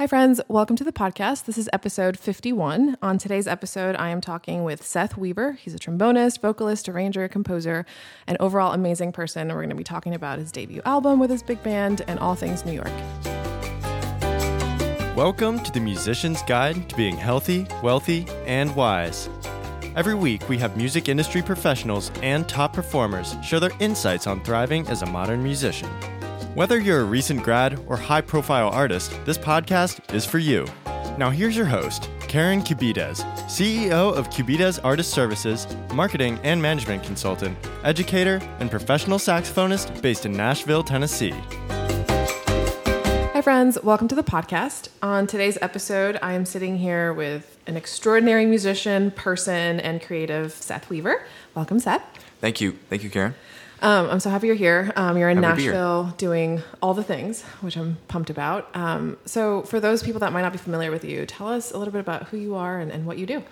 Hi, friends. Welcome to the podcast. This is episode 51. On today's episode, I am talking with Seth Weaver. He's a trombonist, vocalist, arranger, composer, and overall amazing person. We're going to be talking about his debut album with his big band and all things New York. Welcome to the Musician's Guide to Being Healthy, Wealthy, and Wise. Every week, we have music industry professionals and top performers share their insights on thriving as a modern musician. Whether you're a recent grad or high profile artist, this podcast is for you. Now, here's your host, Karen Cubides, CEO of Cubides Artist Services, marketing and management consultant, educator, and professional saxophonist based in Nashville, Tennessee. Hi, friends. Welcome to the podcast. On today's episode, I am sitting here with an extraordinary musician, person, and creative, Seth Weaver. Welcome, Seth. Thank you. Thank you, Karen. Um, I'm so happy you're here. Um, you're in Happy here. Nashville doing all the things, which I'm pumped about. Um, so, for those people that might not be familiar with you, tell us a little bit about who you are and, and what you do.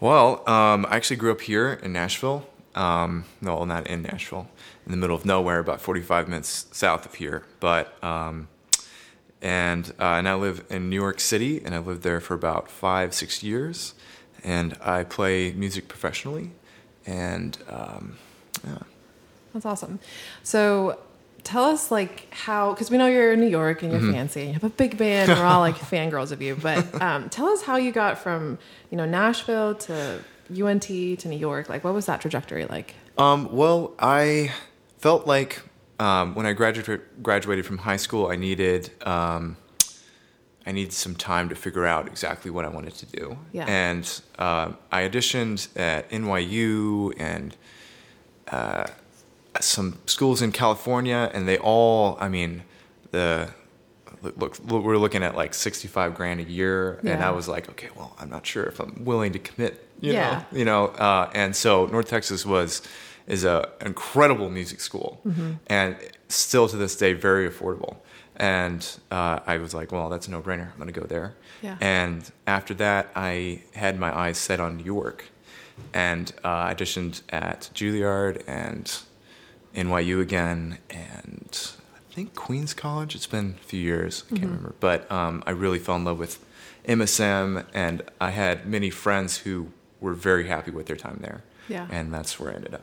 Well, um, I actually grew up here in Nashville. Um, no, not in Nashville, in the middle of nowhere, about 45 minutes south of here. But um, and uh, and I live in New York City, and I lived there for about five, six years. And I play music professionally, and um, yeah. That's awesome. So, tell us like how, because we know you're in New York and you're Mm-hmm. fancy, and you have a big band. and We're all like fangirls of you, but um, tell us how you got from you know Nashville to UNT to New York. Like, what was that trajectory like? Um, well, I felt like um, when I graduated graduated from high school, I needed um, I needed some time to figure out exactly what I wanted to do. Yeah. And uh, I auditioned at NYU and uh, some schools in California, and they all, I mean, the look, look we're looking at like sixty five grand a year, and I was like, okay, well, I'm not sure if I'm willing to commit. You Yeah. know, you know, uh, and so North Texas was is a incredible music school, Mm-hmm. and still to this day very affordable. And uh, I was like, well, that's a no brainer. I'm going to go there. Yeah. And after that, I had my eyes set on New York, and uh, auditioned at Juilliard and NYU again, and I think Queens College. It's been a few years. I can't Mm-hmm. remember, but um, I really fell in love with MSM, and I had many friends who were very happy with their time there. Yeah. And that's where I ended up.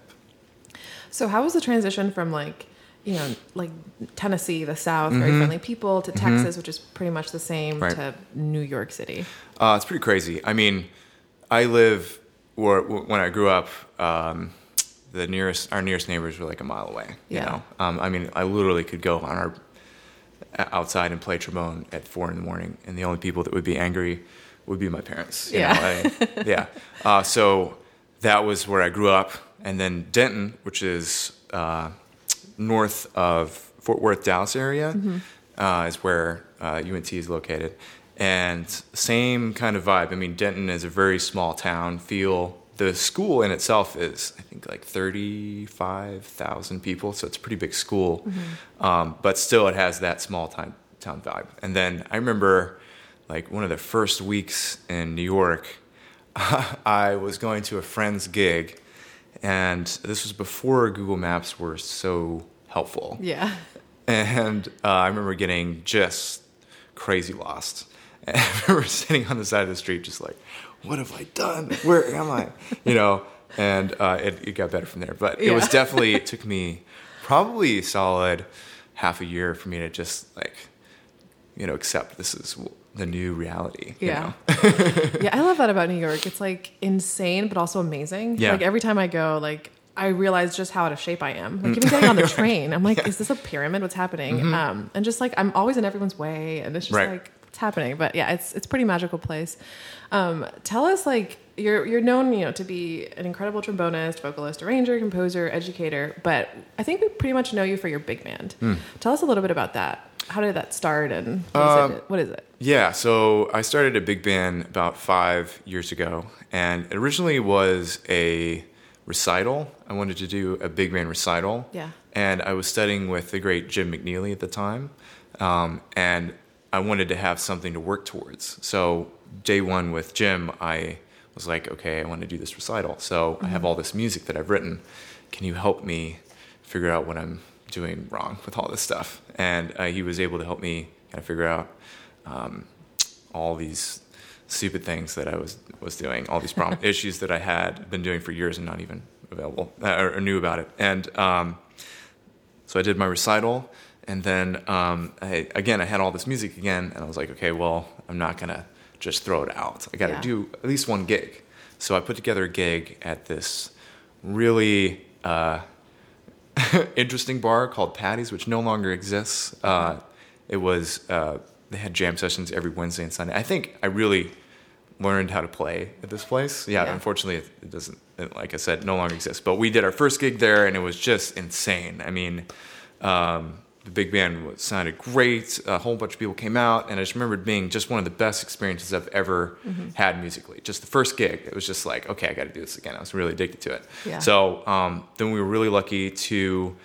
So, how was the transition from like you know like Tennessee, the South, very friendly people, to Texas, which is pretty much the same, Right. to New York City? Uh, it's pretty crazy. I mean, I live where when I grew up. Um, the nearest, our nearest neighbors were like a mile away. You Yeah. know, um, I mean, I literally could go on our outside and play trombone at four in the morning, and the only people that would be angry would be my parents. you Yeah. know, I- yeah. Uh, so that was where I grew up, and then Denton, which is uh, north of Fort Worth, Dallas area, uh, is where uh, UNT is located, and same kind of vibe. I mean, Denton is a very small town feel. The school in itself is, I think, like 35,000 people, so it's a pretty big school. Um, but still, it has that small town, town vibe. And then I remember, like, one of the first weeks in New York, I was going to a friend's gig, and this was before Google Maps were so helpful. Yeah. And uh, I remember getting just crazy lost. And I remember sitting on the side of the street, just like, what have I done? Where am I? You know, and uh, it, it got better from there. But it was definitely, it took me probably a solid half a year for me to just like, you know, accept this is the new reality. you Yeah. know? yeah, I love that about New York. It's like insane, but also amazing. Yeah. Like every time I go, like I realize just how out of shape I am. Like even getting on the train, I'm like, is this a pyramid? What's happening? Um, and just like I'm always in everyone's way, and it's just Right. like what's happening. But yeah, it's it's a pretty magical place. Um, tell us like you're you're known you know to be an incredible trombonist, vocalist, arranger, composer, educator. But I think we pretty much know you for your big band. Tell us a little bit about that. How did that start, and what is, it, what is it? Yeah, so I started a big band about five years ago, and it originally was a recital. I wanted to do a big band recital. Yeah. And I was studying with the great Jim McNeely at the time, um, and I wanted to have something to work towards. So day one with Jim, I was like, okay, I want to do this recital. So I have all this music that I've written. Can you help me figure out what I'm doing wrong with all this stuff? And uh, he was able to help me kind of figure out um, all these stupid things that I was was doing, all these problem issues that I had been doing for years and not even available uh, or, or knew about it. And um, so I did my recital, and then um, I, again I had all this music again, and I was like, okay, well I'm not gonna just throw it out. I got to Yeah. do at least one gig. So I put together a gig at this really uh, interesting bar called Patty's, which no longer exists. Uh, it was uh, they had jam sessions every Wednesday and Sunday. I think I really learned how to play at this place. Yeah, Yeah. unfortunately, it, it doesn't. It, like I said, no longer exists. But we did our first gig there, and it was just insane. I mean. Um, the big band sounded great. A whole bunch of people came out, and I just remembered being just one of the best experiences I've ever had musically. Just the first gig, it was just like, okay, I got to do this again. I was really addicted to it. Yeah. So um, then we were really lucky to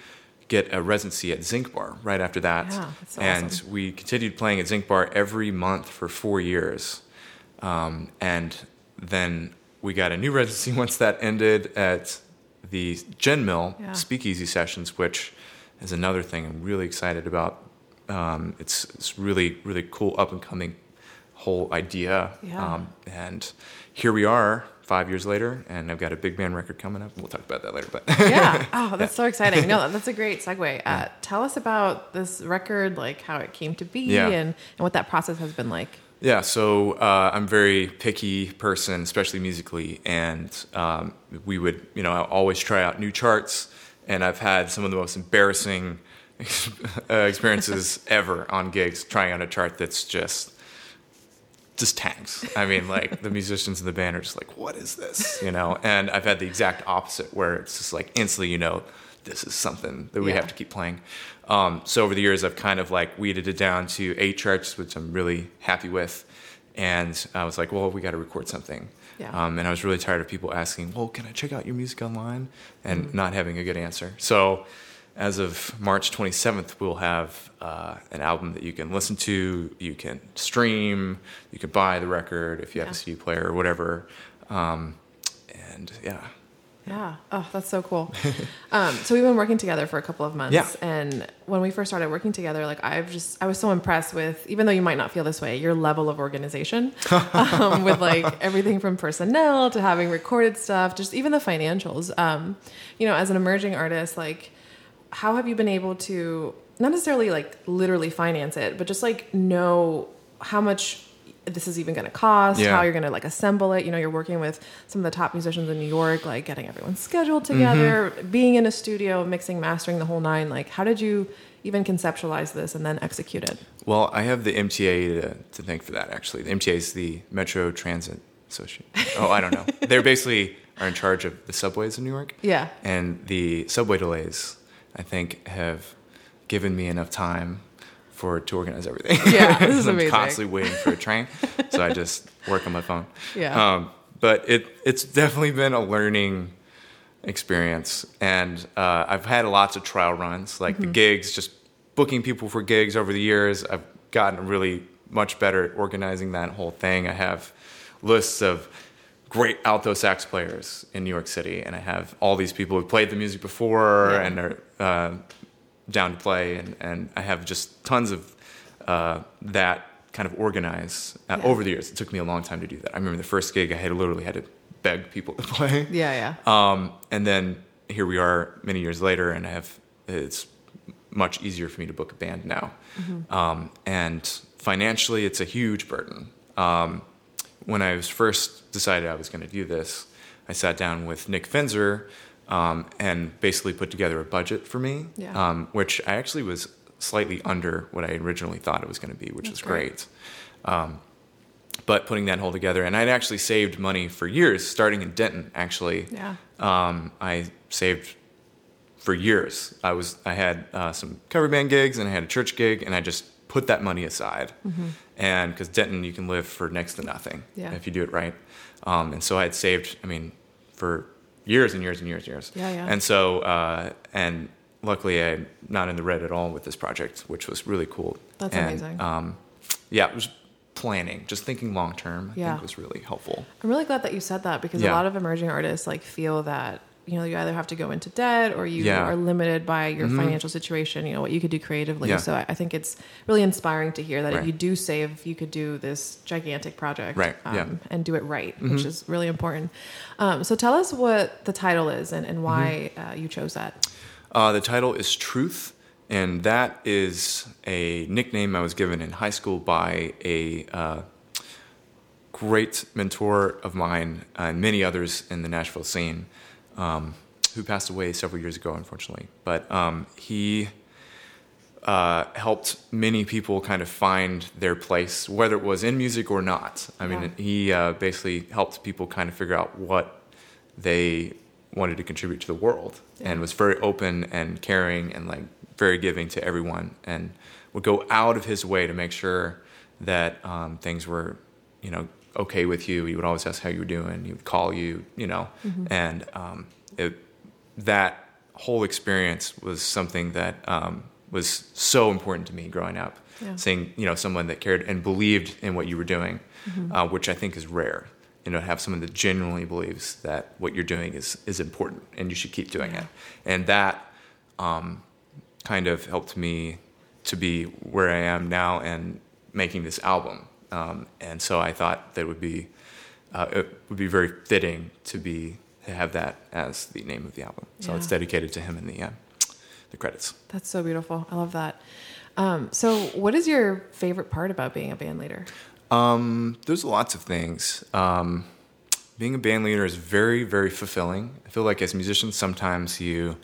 get a residency at Zinc Bar right after that, Yeah, and we continued playing at Zinc Bar every month for four years. Um, and then we got a new residency once that ended at the Gin Mill Yeah. Speakeasy Sessions, which is another thing I'm really excited about. Um, it's it's really really cool up and coming whole idea. Yeah. Um, and here we are five years later, and I've got a big band record coming up. We'll talk about that later, but yeah. Oh, that's so exciting. No, that's a great segue. Uh, tell us about this record, like how it came to be Yeah. and, and what that process has been like. Yeah, so uh, I'm a very picky person, especially musically, and um, we would, you know, I always try out new charts, and I've had some of the most embarrassing experiences ever on gigs trying on a chart that's just just tanks. I mean, like the musicians in the band are just like, "What is this?" You know, and I've had the exact opposite, where it's just like instantly, you know, this is something that we Yeah. have to keep playing. Um, so over the years, I've kind of like weeded it down to eight charts, which I'm really happy with. And I was like, well, we got to record something. Yeah. Um, and I was really tired of people asking, well, can I check out your music online? And Mm-hmm. not having a good answer. So as of March 27th, we'll have uh, an album that you can listen to, you can stream, you can buy the record if you have Yeah. a CD player or whatever. Um, and yeah. Yeah. Oh, that's so cool. um, so we've been working together for a couple of months. Yeah. And when we first started working together, like I've just, I was so impressed with, even though you might not feel this way, your level of organization um, with like everything from personnel to having recorded stuff, just even the financials. Um, you know, as an emerging artist, like how have you been able to not necessarily like literally finance it, but just like know how much this is even going to cost, Yeah. how you're going to like assemble it. You know, you're working with some of the top musicians in New York, like getting everyone scheduled mm-hmm. together, being in a studio, mixing, mastering the whole nine. Like, how did you even conceptualize this and then execute it? Well, I have the MTA to, to thank for that, actually. The MTA is the Metro Transit Association. Oh, I don't know. They're basically are in charge of the subways in New York. Yeah. And the subway delays, I think, have given me enough time for to organize everything. Yeah, this is I'm amazing. constantly waiting for a train, so I just work on my phone. Yeah. Um, but it it's definitely been a learning experience, and uh, I've had lots of trial runs, like the gigs, just booking people for gigs over the years. I've gotten really much better at organizing that whole thing. I have lists of great alto sax players in New York City, and I have all these people who've played the music before Yeah. and are uh, down to play, and, and I have just tons of uh, that kind of organized uh, Yeah. over the years. It took me a long time to do that. I remember the first gig, I had literally had to beg people to play. Yeah, yeah. Um, and then here we are many years later, and I have it's much easier for me to book a band now. Um, and financially, it's a huge burden. Um, when I was first decided I was going to do this, I sat down with Nick Finzer um, and basically put together a budget for me, Yeah. um, which I actually was slightly under what I originally thought it was going to be, which That's was great. great. Um, but putting that whole together, and I'd actually saved money for years, starting in Denton. Actually, Yeah. um, I saved for years. I was I had uh, some cover band gigs and I had a church gig, and I just put that money aside. And because Denton, you can live for next to nothing Mm-hmm. Yeah. if you do it right. Um, and so I had saved. I mean, for years and years and years and years. Yeah, yeah. And so uh, and luckily I'm not in the red at all with this project, which was really cool. That's And, amazing. Um, yeah, it was planning, just thinking long term. I Yeah. think was really helpful. I'm really glad that you said that because a lot of emerging artists like feel that you know you either have to go into debt or you Yeah. are limited by your financial situation. You know what you could do creatively. Yeah. So I, I think it's really inspiring to hear that if you do save, you could do this gigantic project, Right, yeah. um, and do it right, which is really important. Um, so tell us what the title is and, and why uh, you chose that. Uh, the title is Truth, and that is a nickname I was given in high school by a uh, great mentor of mine and many others in the Nashville scene um, who passed away several years ago, unfortunately. But um, he uh, helped many people kind of find their place, whether it was in music or not. I mean, Yeah. he uh, basically helped people kind of figure out what they wanted to contribute to the world and was very open and caring and like very giving to everyone and would go out of his way to make sure that um, things were, you know, okay with you. He would always ask how you were doing. He would call you, you know, and um, it, that whole experience was something that um, was so important to me growing up. Yeah. Seeing, you know, someone that cared and believed in what you were doing, uh, which I think is rare. You know, have someone that genuinely believes that what you're doing is is important and you should keep doing Yeah. it. And that um, kind of helped me to be where I am now and making this album. Um, and so I thought that would be uh, it would be very fitting to be to have that as the name of the album. So it's dedicated to him in the uh, the credits. That's so beautiful. I love that. Um, so, what is your favorite part about being a band leader? Um, there's lots of things. Um, being a band leader is very, very fulfilling. I feel like as musicians, sometimes you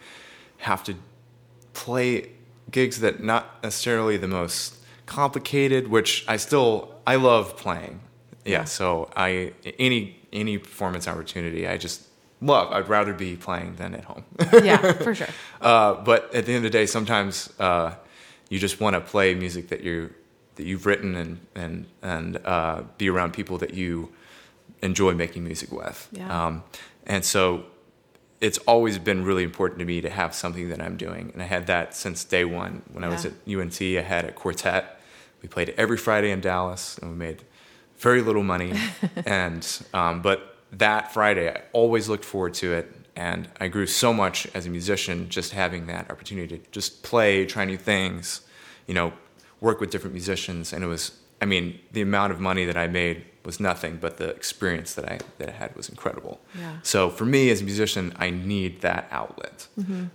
have to play gigs that not necessarily the most complicated, which I still I love playing. Yeah, Yeah. so I any any performance opportunity, I just love. I'd rather be playing than at home. Yeah, for sure. Uh, but at the end of the day, sometimes uh, you just want to play music that you that you've written and and and uh, be around people that you enjoy making music with. Yeah. Um, and so it's always been really important to me to have something that I'm doing, and I had that since day one. When I was at UNT, I had a quartet. We played every Friday in Dallas, and we made very little money. and um, but that Friday, I always looked forward to it, and I grew so much as a musician just having that opportunity to just play, try new things, you know, work with different musicians, and it was. I mean, the amount of money that I made was nothing, but the experience that I that I had was incredible. Yeah. So for me as a musician, I need that outlet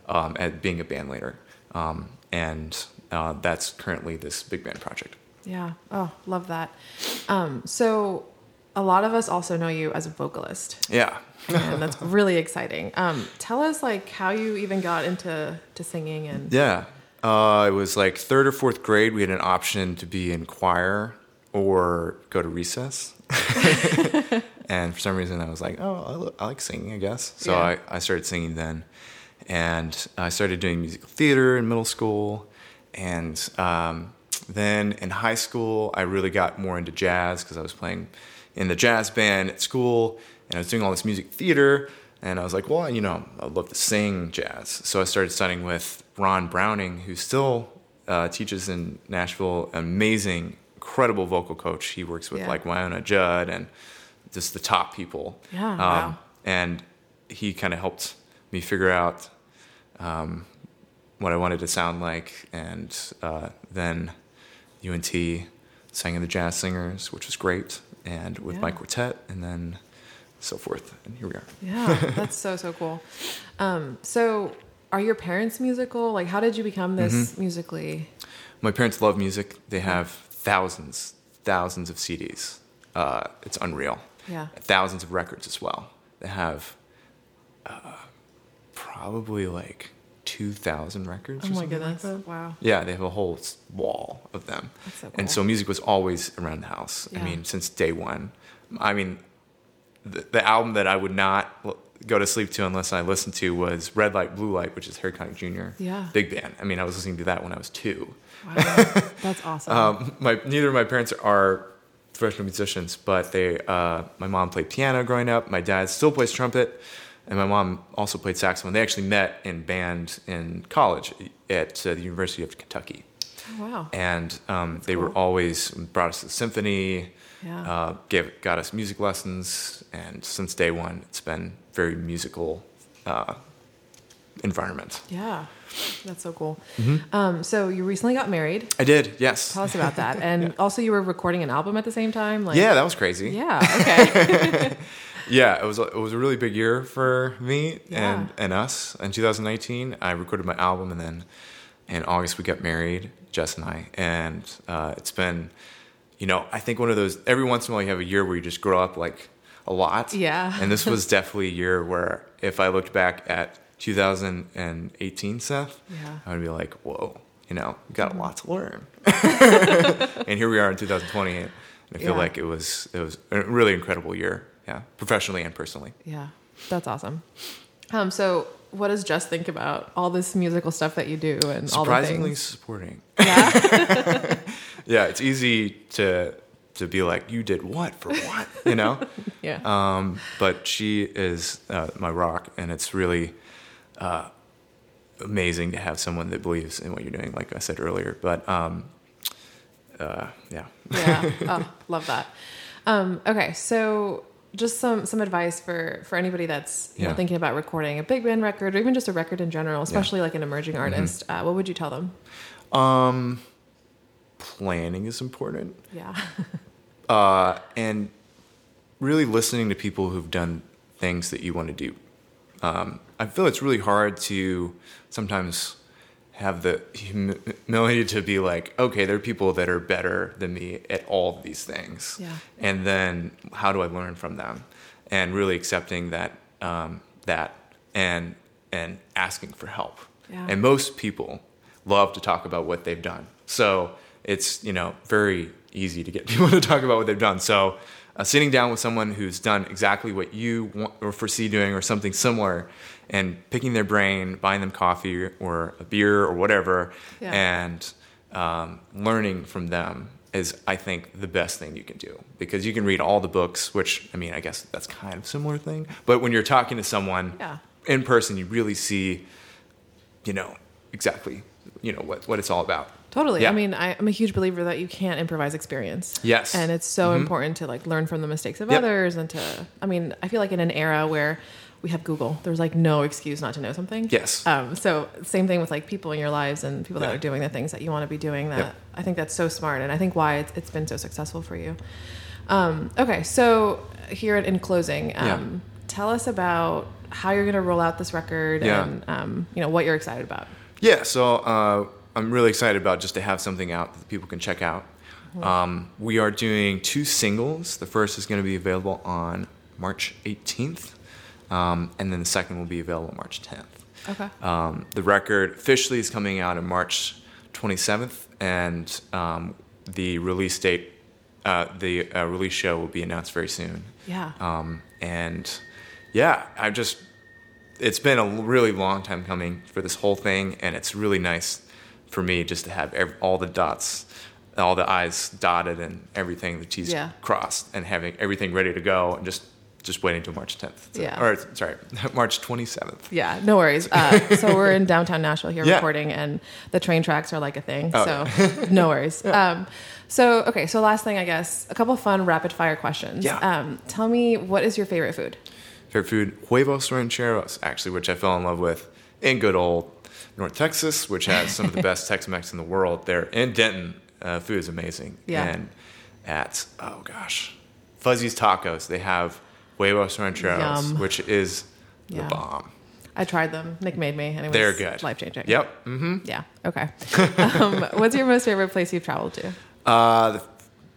um, at being a band leader, um, and uh, that's currently this big band project. Yeah. Oh, love that. Um, so, a lot of us also know you as a vocalist, Yeah. and that's really exciting. Um, tell us like how you even got into to singing and Yeah. Uh, it was like third or fourth grade. We had an option to be in choir or go to recess. and for some reason, I was like, oh, I, li- I like singing, I guess. So Yeah. I, I started singing then. And I started doing musical theater in middle school. And um, then in high school, I really got more into jazz because I was playing in the jazz band at school and I was doing all this music theater. And I was like, well, you know, I'd love to sing jazz. So I started studying with Ron Browning, who still uh, teaches in Nashville, amazing, incredible vocal coach. He works with Yeah. like Wynonna Judd and just the top people. Yeah, Um, wow. And he kind of helped me figure out um, what I wanted to sound like. And uh, then UNT sang in the Jazz Singers, which was great, and with my quartet, and then so forth. And here we are. Yeah, that's so so cool. Um, so, are your parents musical? Like, how did you become this Mm-hmm. musically? My parents love music. They have thousands, thousands of CDs. Uh, it's unreal. Yeah. Thousands of records as well. They have uh, probably like 2,000 records. Oh my goodness! Like wow. Yeah, they have a whole wall of them. That's so And so music was always around the house. Yeah. I mean, since day one. I mean, the, the album that I would not go to sleep to unless I listened to was Red Light, Blue Light, which is Harry Connick Jr. Yeah. Big band. I mean, I was listening to that when I was two. Wow, that's awesome. Um, my neither of my parents are professional musicians, but they. Uh, my mom played piano growing up. My dad still plays trumpet, and my mom also played saxophone. They actually met in band in college at uh, the University of Kentucky, oh, wow. and um, they were always brought us to the symphony. Yeah. Uh, gave got us music lessons, and since day one, it's been very musical uh, environment. Yeah, that's so cool. Mm-hmm. Um, so you recently got married. I did, yes. Tell us about that. And also, you were recording an album at the same time. Like, yeah, that was crazy. yeah. Okay. Yeah, it was a, it was a really big year for me Yeah. and and us. In 2019, I recorded my album, and then in August we got married, Jess and I, and uh, it's been, you know, I think one of those. Every once in a while, you have a year where you just grow up like a lot. Yeah. And this was definitely a year where, if I looked back at 2018, Seth, Yeah. I would be like, whoa, you know, we got a lot to learn. and here we are in 2020, and I feel Yeah. like it was it was a really incredible year. Yeah, professionally and personally. yeah, that's awesome. Um, so what does Jess think about all this musical stuff that you do and all the Surprisingly supporting. Yeah. Yeah, it's easy to to be like, you did what for what, you know. yeah. Um, but she is uh, my rock, and it's really uh, amazing to have someone that believes in what you're doing, like I said earlier. But um, uh, yeah, yeah. Oh, love that. Um, okay, so just some some advice for for anybody that's you know, thinking about recording a big band record or even just a record in general, especially like an emerging Mm-hmm. artist. Uh, what would you tell them? um, planning is important. Yeah. uh, and really listening to people who've done things that you want to do. Um, I feel it's really hard to sometimes have the humility to be like, okay, there are people that are better than me at all of these things, Yeah. and then how do I learn from them? And really accepting that um, that and and asking for help. Yeah. And most people love to talk about what they've done. So it's you know very easy to get people to talk about what they've done. So uh, sitting down with someone who's done exactly what you want or foresee doing or something similar, and picking their brain, buying them coffee or a beer or whatever, Yeah. and um, learning from them is I think the best thing you can do because you can read all the books, which I mean I guess that's kind of a similar thing. But when you're talking to someone Yeah. in person, you really see, you know, exactly, you know what what it's all about. Totally. Yeah. I mean, I, I'm a huge believer that you can't improvise experience. Yes. And it's so important to like learn from the mistakes of Yep. others and to, I mean, I feel like in an era where we have Google, there's like no excuse not to know something. Yes. Um, so same thing with like people in your lives and people that Yeah. are doing the things that you want to be doing that Yep. I think that's so smart. And I think why it's, it's been so successful for you. Um, okay. So here in closing, um, Yeah. tell us about how you're going to roll out this record Yeah. and, um, you know, what you're excited about. Yeah, so uh, I'm really excited about just to have something out that people can check out. Um, we are doing two singles. The first is going to be available on March 18th, um, and then the second will be available March 10th. Okay. Um, the record officially is coming out on March 27th, and um, the release date, uh, the uh, release show will be announced very soon. Yeah. Um, and yeah, I just, it's been a really long time coming for this whole thing, and it's really nice for me just to have ev- all the dots, all the I's dotted, and everything, the T's Yeah. crossed, and having everything ready to go, and just just waiting till March 10th. to- Yeah. Or sorry, March 27th. Yeah, no worries. Uh, so we're in downtown Nashville here Yeah. recording, and the train tracks are like a thing. Oh, so no worries. Um, so okay, so last thing, I guess, a couple fun rapid fire questions. Yeah. Um, tell me, what is your favorite food? Favorite food, huevos rancheros, actually, which I fell in love with in good old North Texas, which has some of the best Tex-Mex in the world. There in Denton, uh, food is amazing. Yeah. And at oh gosh, Fuzzy's Tacos, they have huevos rancheros, Yum. which is Yeah. the bomb. I tried them. Nick made me, was They're good. life changing. Yep. Mm-hmm. Yeah. Okay. um, what's your most favorite place you've traveled to? Uh, the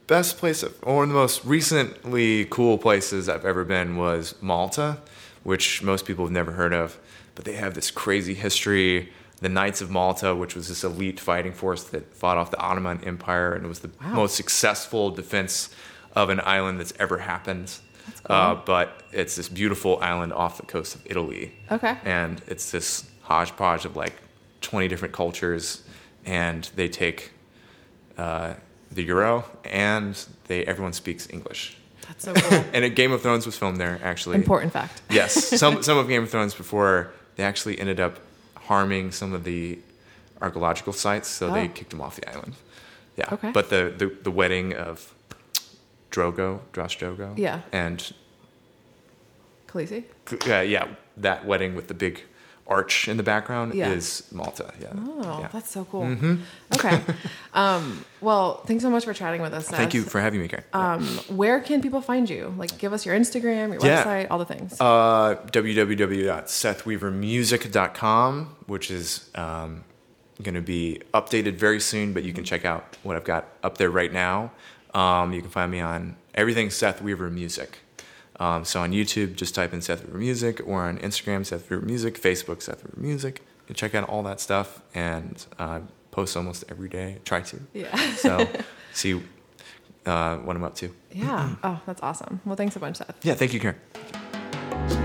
best place, or one of the most recently cool places I've ever been was Malta, which most people have never heard of. But they have this crazy history. The Knights of Malta, which was this elite fighting force that fought off the Ottoman Empire, and it was the Wow. most successful defense of an island that's ever happened. Cool. Uh, but it's this beautiful island off the coast of Italy Okay. and it's this hodgepodge of like 20 different cultures and they take uh, the euro and they everyone speaks english That's so cool. and game of thrones was filmed there actually Important fact. yes some, some of game of thrones before they actually ended up harming some of the archaeological sites so Oh. they kicked them off the island yeah Okay. but the, the, the wedding of drogo Dross Drogo Yeah. and Khaleesi? Uh, yeah, that wedding with the big arch in the background Yeah. is Malta. Yeah. Oh, yeah. that's so cool. Okay. um, well, thanks so much for chatting with us. Thank you for having me, Karen. Um, where can people find you? Like, give us your Instagram, your Yeah. website, all the things. Uh, www.sethweavermusic.com, which is um, going to be updated very soon, but you can check out what I've got up there right now. Um, you can find me on everything Seth Weaver Music. Um, so on YouTube, just type in Seth Weaver Music, or on Instagram, Seth Weaver Music, Facebook, Seth Weaver Music. You can check out all that stuff and uh, post almost every day. Try to. yeah. So see uh, what I'm up to. yeah. Oh, that's awesome. Well, thanks a bunch, Seth. Yeah, thank you, Karen.